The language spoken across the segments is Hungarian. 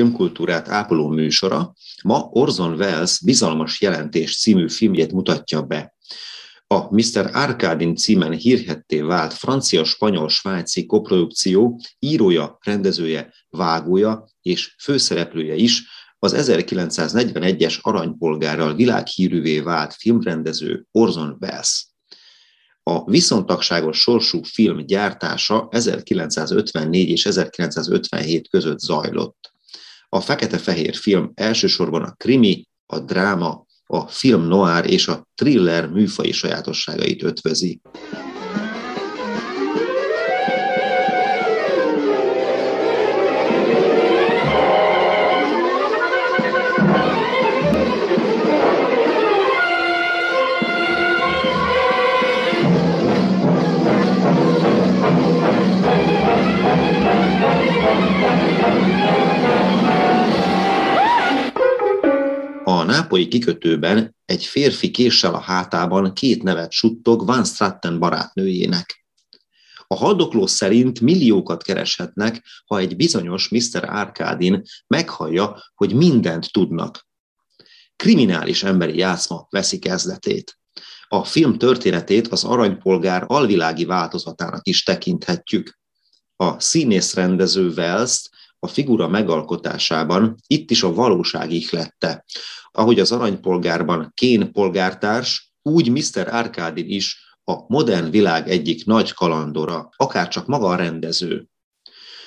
Filmkultúrát ápoló műsora ma Orson Welles Bizalmas jelentés című filmjét mutatja be. A Mr. Arkadin címen hírhetté vált francia-spanyol-svájci koprodukció írója, rendezője, vágója és főszereplője is az 1941-es aranypolgárral világhírűvé vált filmrendező Orson Welles. A viszontagságos sorsú film gyártása 1954 és 1957 között zajlott. A fekete-fehér film elsősorban a krimi, a dráma, a film noir és a thriller műfai sajátosságait ötvözi. Nápolyi kikötőben egy férfi késsel a hátában két nevet suttog Van Stratten barátnőjének. A haldokló szerint milliókat kereshetnek, ha egy bizonyos Mr. Arkádin meghallja, hogy mindent tudnak. Kriminális emberi játszma veszi kezdetét. A film történetét az aranypolgár alvilági változatának is tekinthetjük. A színész rendező Wells a figura megalkotásában itt is a valóság ihlette. Ahogy az aranypolgárban Kén polgártárs, úgy Mr. Arkádin is a modern világ egyik nagy kalandora, akár csak maga a rendező.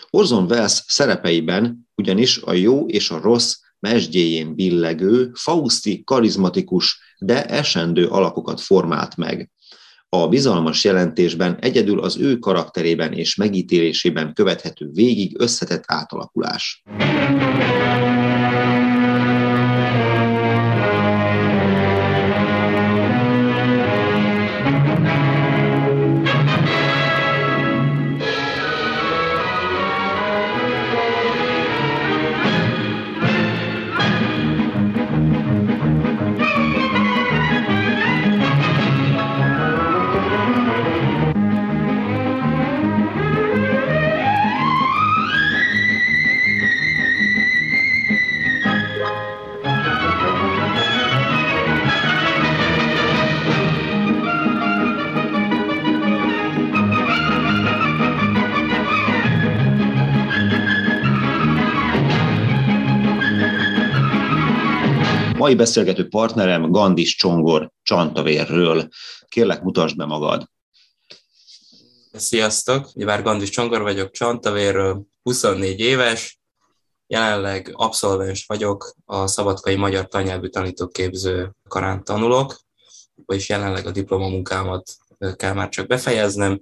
Orson Welles szerepeiben ugyanis a jó és a rossz mesdjéjén billegő, fauszti, karizmatikus, de esendő alakokat formált meg. A bizalmas jelentésben egyedül az ő karakterében és megítélésében követhető végig összetett átalakulás. Mai beszélgető partnerem Gandis Csongor Csantavérről. Kérlek, mutasd be magad. Sziasztok, Gyivár Gandis Csongor vagyok, Csantavérről, 24 éves, jelenleg abszolvens vagyok, a Szabadkai Magyar Tanyelvű Tanítóképző karán tanulok, és jelenleg a diplomamunkámat kell már csak befejeznem,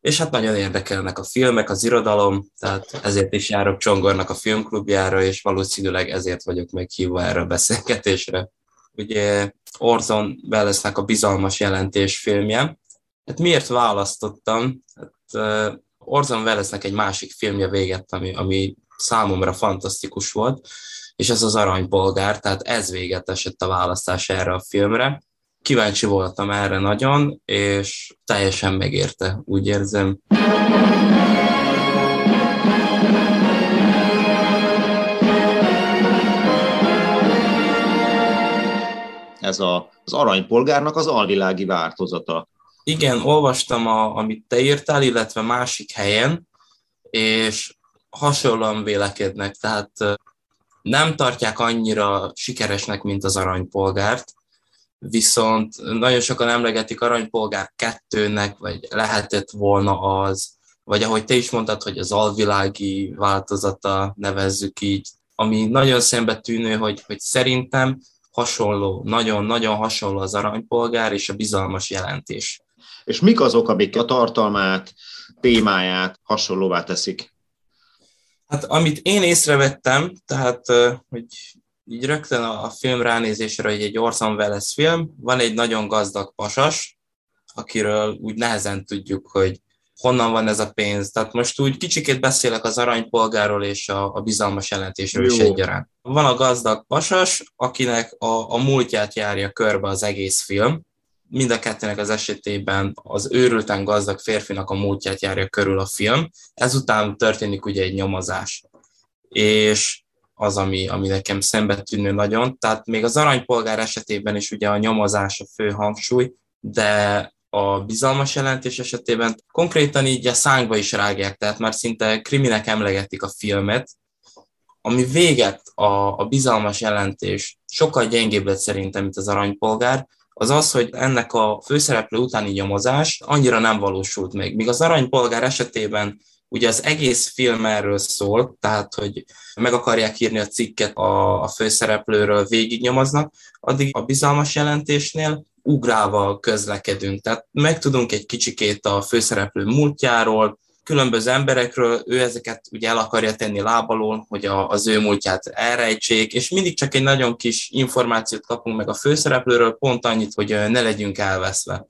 és hát nagyon érdekelnek a filmek, az irodalom, tehát ezért is járok Csongornak a filmklubjára, és valószínűleg ezért vagyok meghívva erre a beszélgetésre. Ugye Orson Wellesnek a bizalmas jelentés filmje. Hát miért választottam? Hát, Orson Wellesnek egy másik filmje véget, ami, ami számomra fantasztikus volt, és ez az Aranypolgár, tehát ez véget esett a választás erre a filmre kíváncsi voltam erre nagyon, és teljesen megérte, úgy érzem. Ez a, az aranypolgárnak az alvilági változata. Igen, olvastam, a, amit te írtál, illetve másik helyen, és hasonlóan vélekednek, tehát nem tartják annyira sikeresnek, mint az aranypolgárt, viszont nagyon sokan emlegetik Aranypolgár kettőnek, vagy lehetett volna az, vagy ahogy te is mondtad, hogy az alvilági változata, nevezzük így, ami nagyon szembetűnő, hogy, hogy szerintem hasonló, nagyon-nagyon hasonló az aranypolgár és a bizalmas jelentés. És mik azok, amik a tartalmát, témáját hasonlóvá teszik? Hát amit én észrevettem, tehát hogy így rögtön a film ránézésre, hogy egy Orson Welles film, van egy nagyon gazdag pasas, akiről úgy nehezen tudjuk, hogy honnan van ez a pénz. Tehát most úgy kicsikét beszélek az aranypolgáról és a, a bizalmas jelentésről Jó. is egyaránt. Van a gazdag pasas, akinek a, a múltját járja körbe az egész film. Mind a kettőnek az esetében az őrülten gazdag férfinak a múltját járja körül a film. Ezután történik ugye egy nyomozás. És az, ami, ami nekem szembetűnő nagyon. Tehát még az aranypolgár esetében is ugye a nyomozás a fő hangsúly, de a bizalmas jelentés esetében konkrétan így a szánkba is rágják, tehát már szinte kriminek emlegetik a filmet, ami véget a, a bizalmas jelentés sokkal gyengébb lett szerintem, mint az aranypolgár, az az, hogy ennek a főszereplő utáni nyomozás annyira nem valósult meg. Míg az aranypolgár esetében ugye az egész film erről szól, tehát hogy meg akarják írni a cikket a, a főszereplőről, végignyomoznak, addig a bizalmas jelentésnél ugrával közlekedünk. Tehát megtudunk egy kicsikét a főszereplő múltjáról, különböző emberekről, ő ezeket ugye el akarja tenni lábalól, hogy a, az ő múltját elrejtsék, és mindig csak egy nagyon kis információt kapunk meg a főszereplőről, pont annyit, hogy ne legyünk elveszve.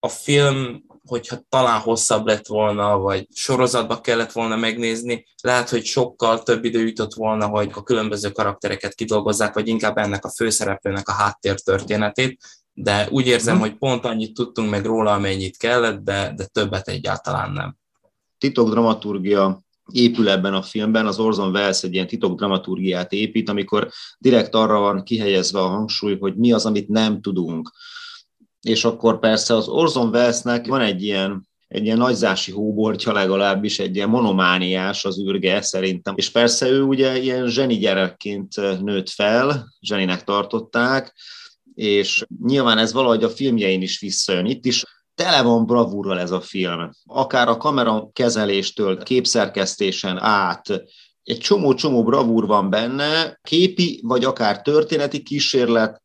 A film, hogyha talán hosszabb lett volna, vagy sorozatba kellett volna megnézni, lehet, hogy sokkal több idő jutott volna, hogy a különböző karaktereket kidolgozzák, vagy inkább ennek a főszereplőnek a háttértörténetét, de úgy érzem, hmm. hogy pont annyit tudtunk meg róla, amennyit kellett, de, de többet egyáltalán nem. Titok dramaturgia épül ebben a filmben, az Orson Welles egy ilyen titok dramaturgiát épít, amikor direkt arra van kihelyezve a hangsúly, hogy mi az, amit nem tudunk. És akkor persze az Orson Wellesnek van egy ilyen egy ilyen nagyzási hóbortja legalábbis, egy ilyen monomániás az űrge szerintem. És persze ő ugye ilyen zseni gyerekként nőtt fel, zseninek tartották, és nyilván ez valahogy a filmjein is visszajön. Itt is tele van bravúrral ez a film. Akár a kamera kezeléstől, képszerkesztésen át, egy csomó-csomó bravúr van benne, képi vagy akár történeti kísérlet,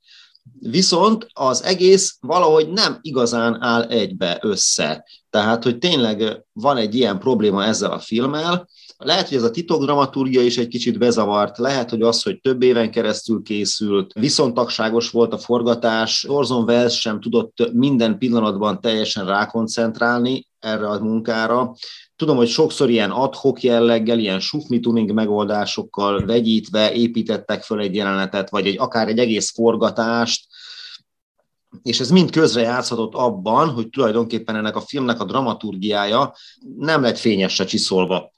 viszont az egész valahogy nem igazán áll egybe össze. Tehát, hogy tényleg van egy ilyen probléma ezzel a filmmel, lehet, hogy ez a titokdramaturgia is egy kicsit bezavart, lehet, hogy az, hogy több éven keresztül készült, viszontagságos volt a forgatás, Orson Welles sem tudott minden pillanatban teljesen rákoncentrálni erre a munkára. Tudom, hogy sokszor ilyen adhok jelleggel, ilyen sufni tuning megoldásokkal vegyítve építettek föl egy jelenetet, vagy egy, akár egy egész forgatást, és ez mind közrejátszhatott abban, hogy tulajdonképpen ennek a filmnek a dramaturgiája nem lett fényesre csiszolva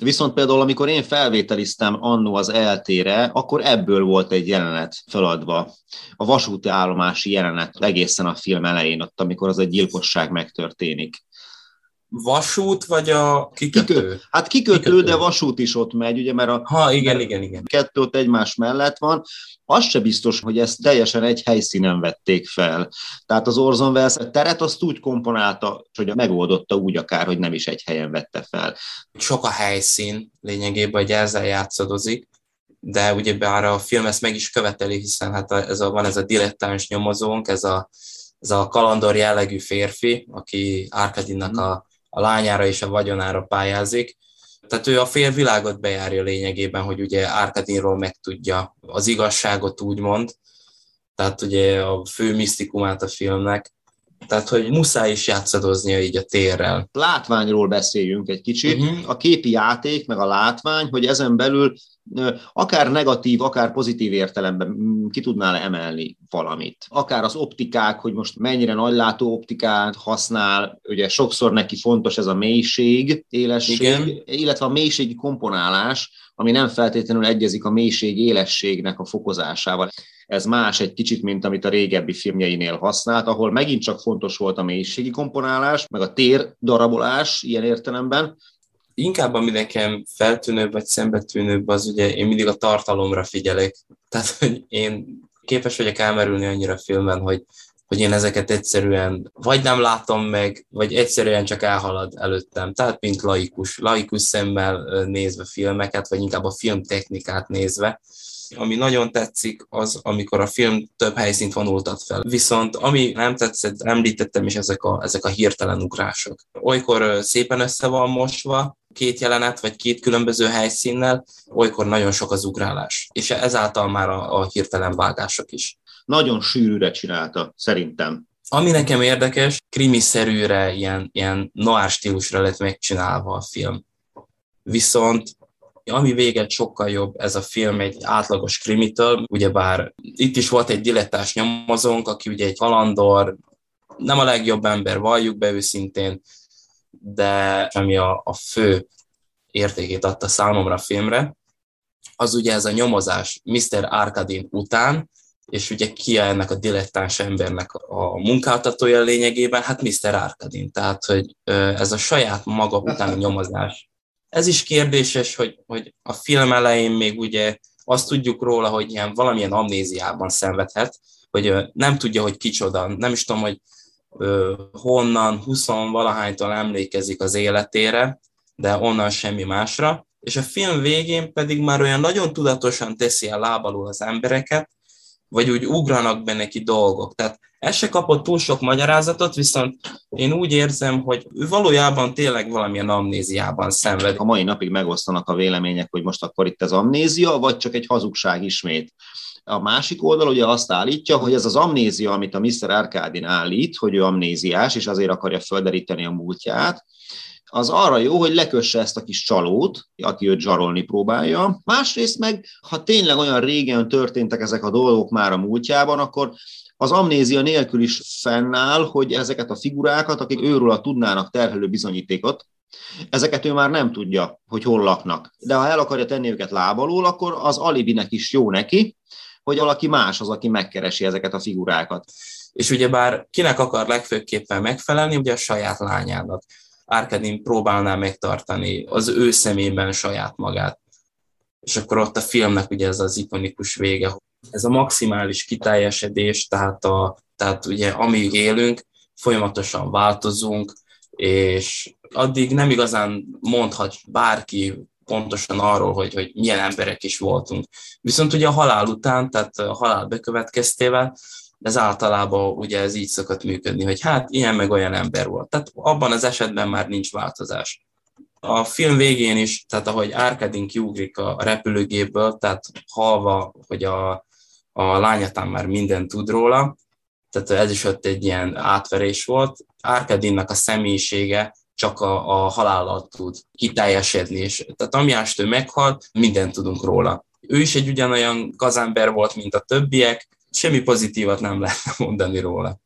Viszont például, amikor én felvételiztem annó az eltére, akkor ebből volt egy jelenet feladva. A vasúti állomási jelenet egészen a film elején, ott, amikor az egy gyilkosság megtörténik vasút, vagy a kikötő? kikötő? Hát kikötő, kikötő, de vasút is ott megy, ugye, mert a ha, igen, igen, igen. kettő ott egymás mellett van. Az se biztos, hogy ezt teljesen egy helyszínen vették fel. Tehát az Orson Welles teret azt úgy komponálta, hogy megoldotta úgy akár, hogy nem is egy helyen vette fel. Sok a helyszín lényegében, hogy ezzel játszadozik, de ugye bár a film ezt meg is követeli, hiszen hát ez a, van ez a dilettáns nyomozónk, ez a, ez a kalandor jellegű férfi, aki Árkadinnak a a lányára és a vagyonára pályázik. Tehát ő a fél világot bejárja lényegében, hogy ugye Árkadinról megtudja az igazságot, úgymond. Tehát ugye a fő misztikumát a filmnek. Tehát, hogy muszáj is játszadoznia így a térrel. Látványról beszéljünk egy kicsit. Uh-huh. A képi játék, meg a látvány, hogy ezen belül akár negatív, akár pozitív értelemben ki tudnál emelni valamit. Akár az optikák, hogy most mennyire nagylátó optikát használ, ugye sokszor neki fontos ez a mélység, élesség, Igen. illetve a mélységi komponálás, ami nem feltétlenül egyezik a mélység élességnek a fokozásával. Ez más egy kicsit, mint amit a régebbi filmjeinél használt, ahol megint csak fontos volt a mélységi komponálás, meg a tér darabolás ilyen értelemben, inkább ami nekem feltűnőbb vagy szembetűnőbb, az ugye én mindig a tartalomra figyelek. Tehát, hogy én képes vagyok elmerülni annyira filmben, hogy, hogy én ezeket egyszerűen vagy nem látom meg, vagy egyszerűen csak elhalad előttem. Tehát, mint laikus, laikus szemmel nézve filmeket, vagy inkább a filmtechnikát nézve. Ami nagyon tetszik, az, amikor a film több helyszínt vonultat fel. Viszont ami nem tetszett, említettem is ezek a, ezek a hirtelen ugrások. Olykor szépen össze van mosva, két jelenet, vagy két különböző helyszínnel, olykor nagyon sok az ugrálás. És ezáltal már a, a hirtelen vágások is. Nagyon sűrűre csinálta, szerintem. Ami nekem érdekes, krimiszerűre, ilyen, ilyen noir stílusra lett megcsinálva a film. Viszont ami véget sokkal jobb ez a film egy átlagos krimitől, ugyebár itt is volt egy dilettás nyomozónk, aki ugye egy halandor, nem a legjobb ember, valljuk be őszintén, de ami a, a fő értékét adta számomra a filmre, az ugye ez a nyomozás Mr. Arkadin után, és ugye ki ennek a dilettáns embernek a munkáltatója lényegében? Hát Mr. Arkadin, tehát hogy ez a saját maga utáni nyomozás. Ez is kérdéses, hogy, hogy a film elején még ugye azt tudjuk róla, hogy ilyen valamilyen amnéziában szenvedhet, hogy nem tudja, hogy kicsoda, nem is tudom, hogy honnan, 20 valahánytól emlékezik az életére, de onnan semmi másra, és a film végén pedig már olyan nagyon tudatosan teszi el lábalul az embereket, vagy úgy ugranak be neki dolgok. Tehát ez se kapott túl sok magyarázatot, viszont én úgy érzem, hogy ő valójában tényleg valamilyen amnéziában szenved. A mai napig megosztanak a vélemények, hogy most akkor itt az amnézia, vagy csak egy hazugság ismét. A másik oldal ugye azt állítja, hogy ez az amnézia, amit a Mr. Arkádin állít, hogy ő amnéziás, és azért akarja földeríteni a múltját, az arra jó, hogy lekösse ezt a kis csalót, aki őt zsarolni próbálja. Másrészt meg, ha tényleg olyan régen történtek ezek a dolgok már a múltjában, akkor az amnézia nélkül is fennáll, hogy ezeket a figurákat, akik őről tudnának terhelő bizonyítékot, ezeket ő már nem tudja, hogy hol laknak. De ha el akarja tenni őket lábalól, akkor az alibinek is jó neki, hogy valaki más az, aki megkeresi ezeket a figurákat. És ugyebár kinek akar legfőképpen megfelelni, ugye a saját lányának. Arkadin próbálná megtartani az ő szemében saját magát. És akkor ott a filmnek ugye ez az ikonikus vége. Ez a maximális kiteljesedés, tehát, a, tehát ugye amíg élünk, folyamatosan változunk, és addig nem igazán mondhat bárki pontosan arról, hogy, hogy milyen emberek is voltunk. Viszont ugye a halál után, tehát a halál bekövetkeztével, ez általában ugye ez így szokott működni, hogy hát ilyen meg olyan ember volt. Tehát abban az esetben már nincs változás. A film végén is, tehát ahogy Arkadin kiugrik a repülőgépből, tehát halva, hogy a, a lányatán már mindent tud róla, tehát ez is ott egy ilyen átverés volt. Arkadinnak a személyisége csak a, a halállal tud kiteljesedni, és tehát amiást ő meghalt, mindent tudunk róla. Ő is egy ugyanolyan gazember volt, mint a többiek, semmi pozitívat nem lehet mondani róla.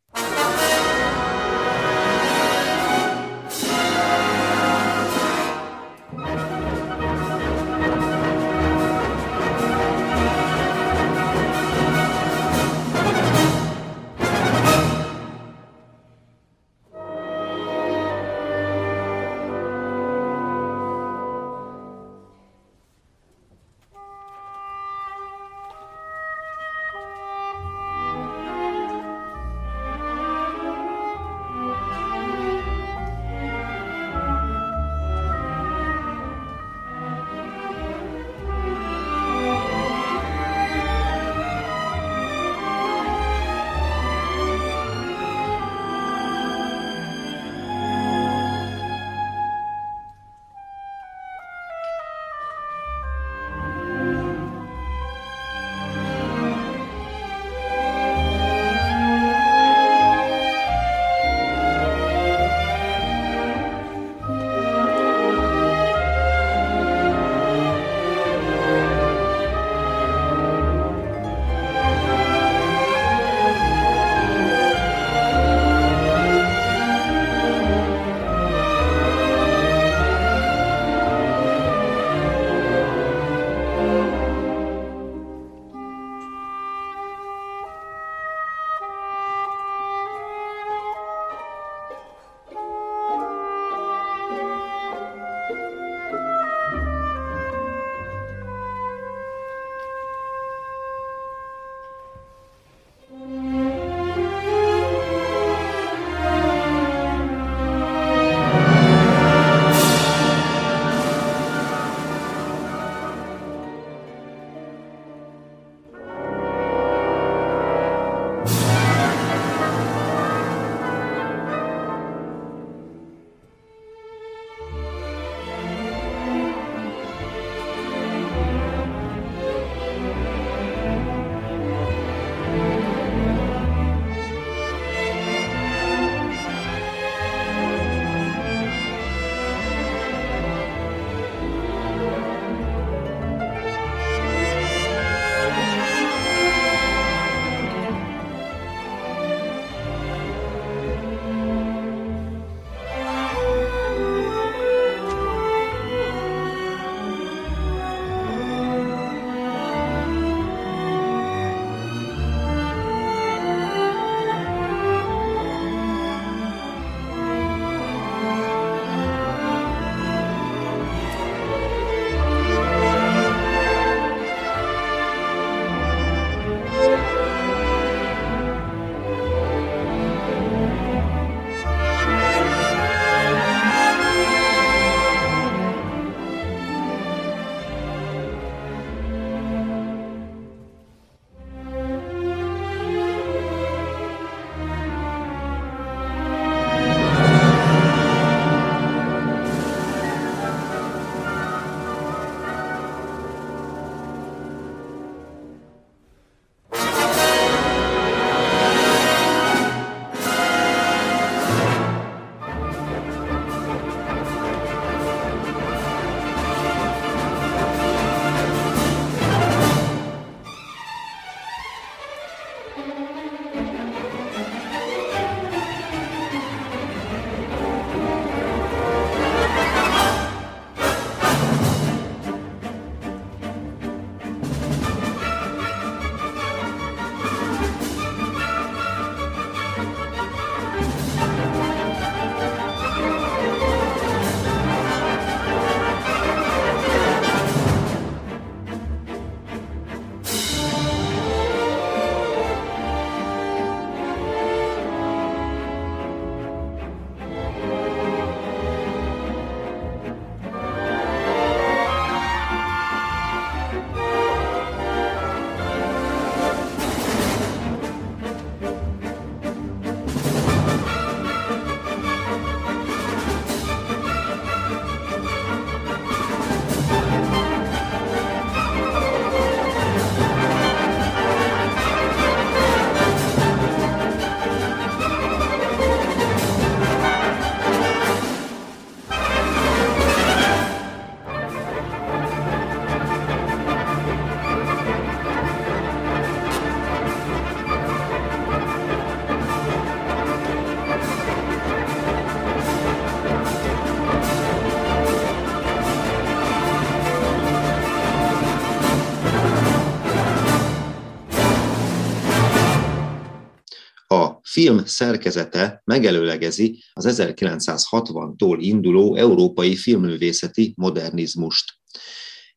Film szerkezete megelőlegezi az 1960-tól induló európai filmművészeti modernizmust.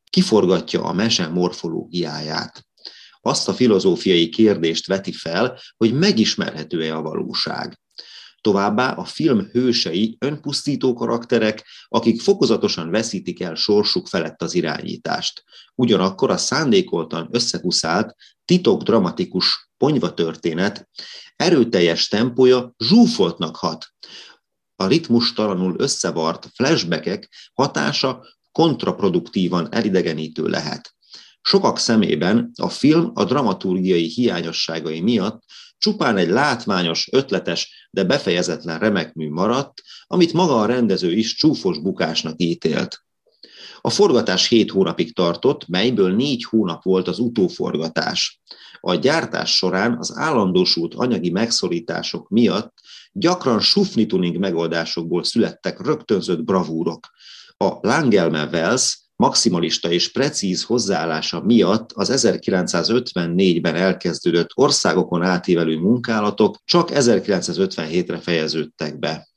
Kiforgatja a mese morfológiáját. Azt a filozófiai kérdést veti fel, hogy megismerhető-e a valóság. Továbbá a film hősei önpusztító karakterek, akik fokozatosan veszítik el sorsuk felett az irányítást. Ugyanakkor a szándékoltan összekuszált, titok dramatikus ponyva történet erőteljes tempója zsúfoltnak hat. A ritmustalanul összevart flashbackek hatása kontraproduktívan elidegenítő lehet. Sokak szemében a film a dramaturgiai hiányosságai miatt csupán egy látványos, ötletes, de befejezetlen remekmű maradt, amit maga a rendező is csúfos bukásnak ítélt. A forgatás hét hónapig tartott, melyből négy hónap volt az utóforgatás. A gyártás során az állandósult anyagi megszorítások miatt gyakran sufni tuning megoldásokból születtek rögtönzött bravúrok. A Langelme Wells maximalista és precíz hozzáállása miatt az 1954-ben elkezdődött országokon átívelő munkálatok csak 1957-re fejeződtek be.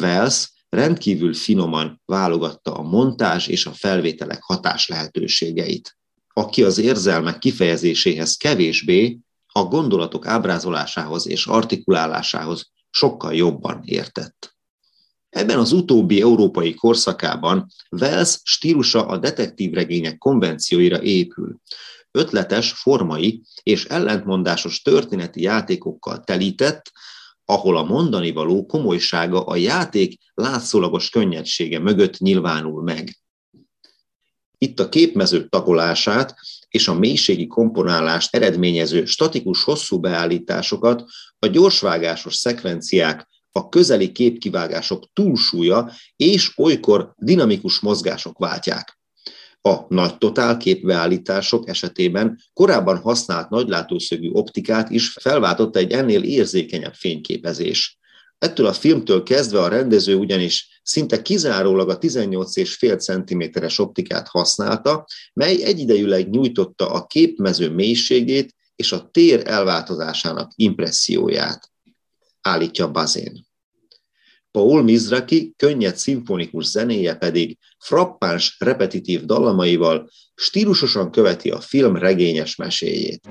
Wells rendkívül finoman válogatta a montázs és a felvételek hatás lehetőségeit. Aki az érzelmek kifejezéséhez kevésbé, a gondolatok ábrázolásához és artikulálásához sokkal jobban értett. Ebben az utóbbi európai korszakában Wells stílusa a detektívregények konvencióira épül. Ötletes, formai és ellentmondásos történeti játékokkal telített, ahol a mondani való komolysága a játék látszólagos könnyedsége mögött nyilvánul meg. Itt a képmező tagolását és a mélységi komponálást eredményező statikus hosszú beállításokat a gyorsvágásos szekvenciák a közeli képkivágások túlsúlya és olykor dinamikus mozgások váltják. A nagy totál képbeállítások esetében korábban használt nagylátószögű optikát is felváltotta egy ennél érzékenyebb fényképezés. Ettől a filmtől kezdve a rendező ugyanis szinte kizárólag a 18,5 cm-es optikát használta, mely egyidejűleg nyújtotta a képmező mélységét és a tér elváltozásának impresszióját állítja Bazén. Paul Mizraki könnyed szimfonikus zenéje pedig frappáns repetitív dallamaival stílusosan követi a film regényes meséjét.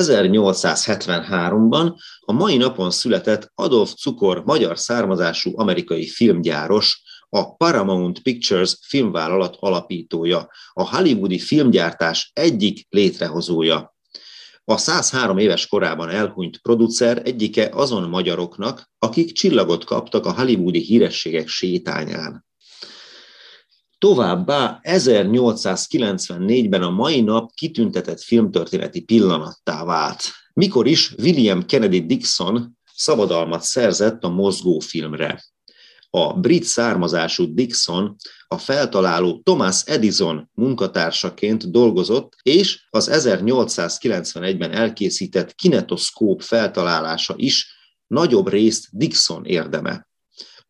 1873-ban a mai napon született Adolf Cukor magyar származású amerikai filmgyáros, a Paramount Pictures filmvállalat alapítója, a hollywoodi filmgyártás egyik létrehozója. A 103 éves korában elhunyt producer egyike azon magyaroknak, akik csillagot kaptak a hollywoodi hírességek sétányán. Továbbá 1894-ben a mai nap kitüntetett filmtörténeti pillanattá vált, mikor is William Kennedy Dixon szabadalmat szerzett a mozgófilmre. A brit származású Dixon a feltaláló Thomas Edison munkatársaként dolgozott, és az 1891-ben elkészített kinetoszkóp feltalálása is nagyobb részt Dixon érdeme.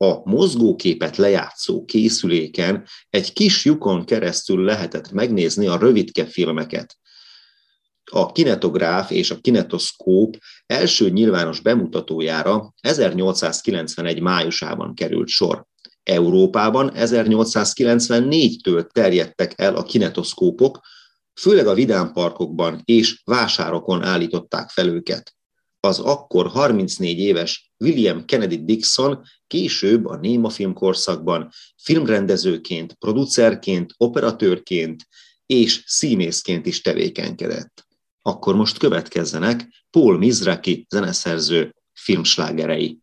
A mozgóképet lejátszó készüléken egy kis lyukon keresztül lehetett megnézni a rövidke filmeket. A kinetográf és a kinetoszkóp első nyilvános bemutatójára 1891 májusában került sor. Európában 1894-től terjedtek el a kinetoszkópok, főleg a vidámparkokban és vásárokon állították fel őket. Az akkor 34 éves William Kennedy Dixon később a néma filmkorszakban filmrendezőként, producerként, operatőrként és színészként is tevékenykedett. Akkor most következzenek Paul Mizraki zeneszerző filmslágerei.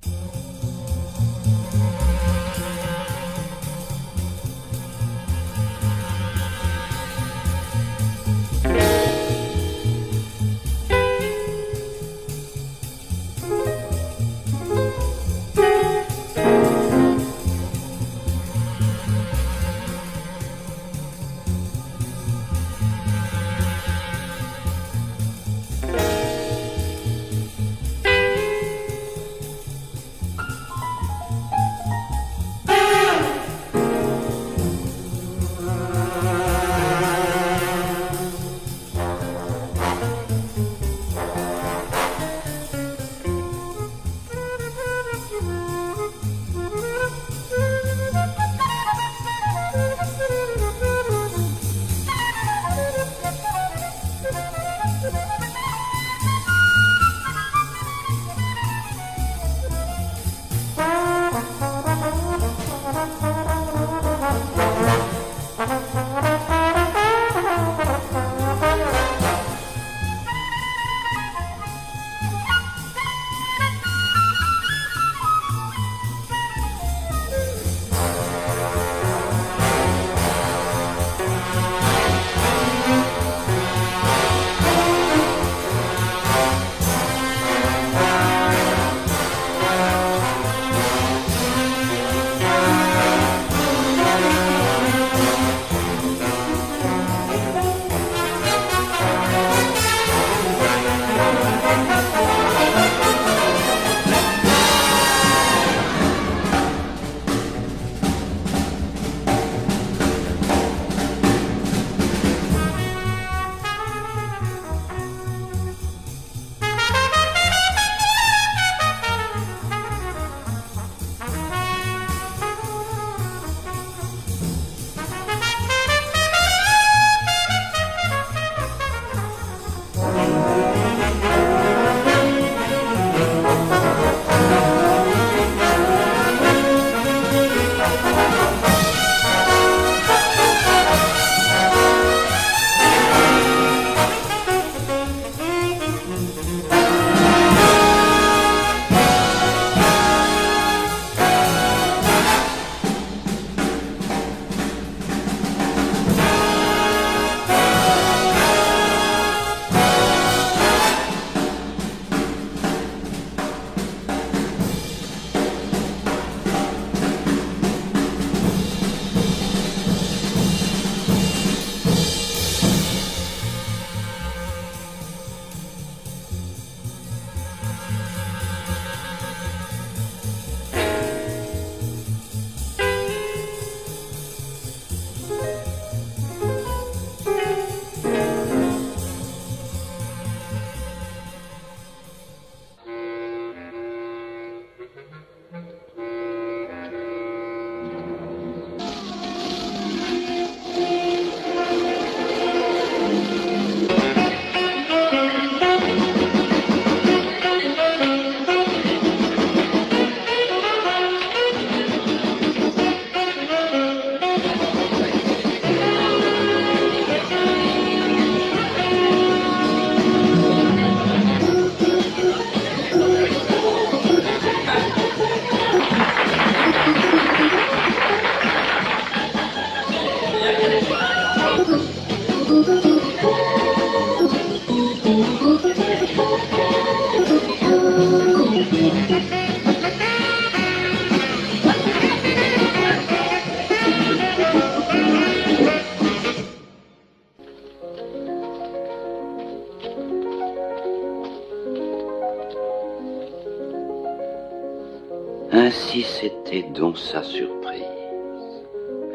Ainsi c'était donc sa surprise.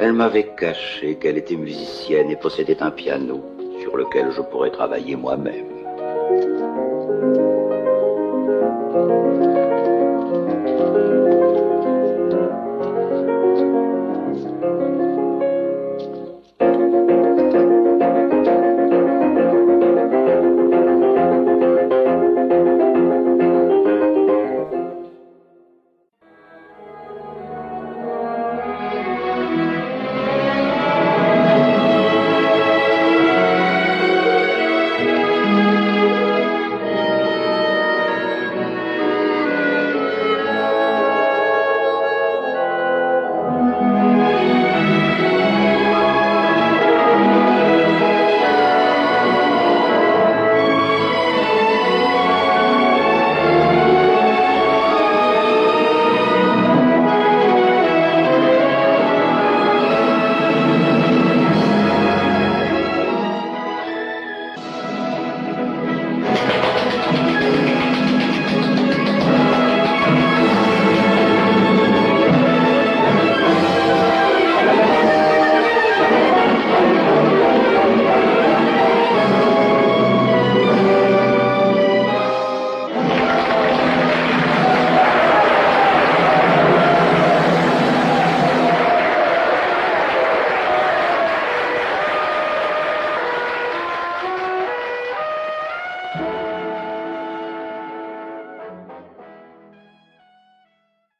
Elle m'avait caché qu'elle était musicienne et possédait un piano sur lequel je pourrais travailler moi-même.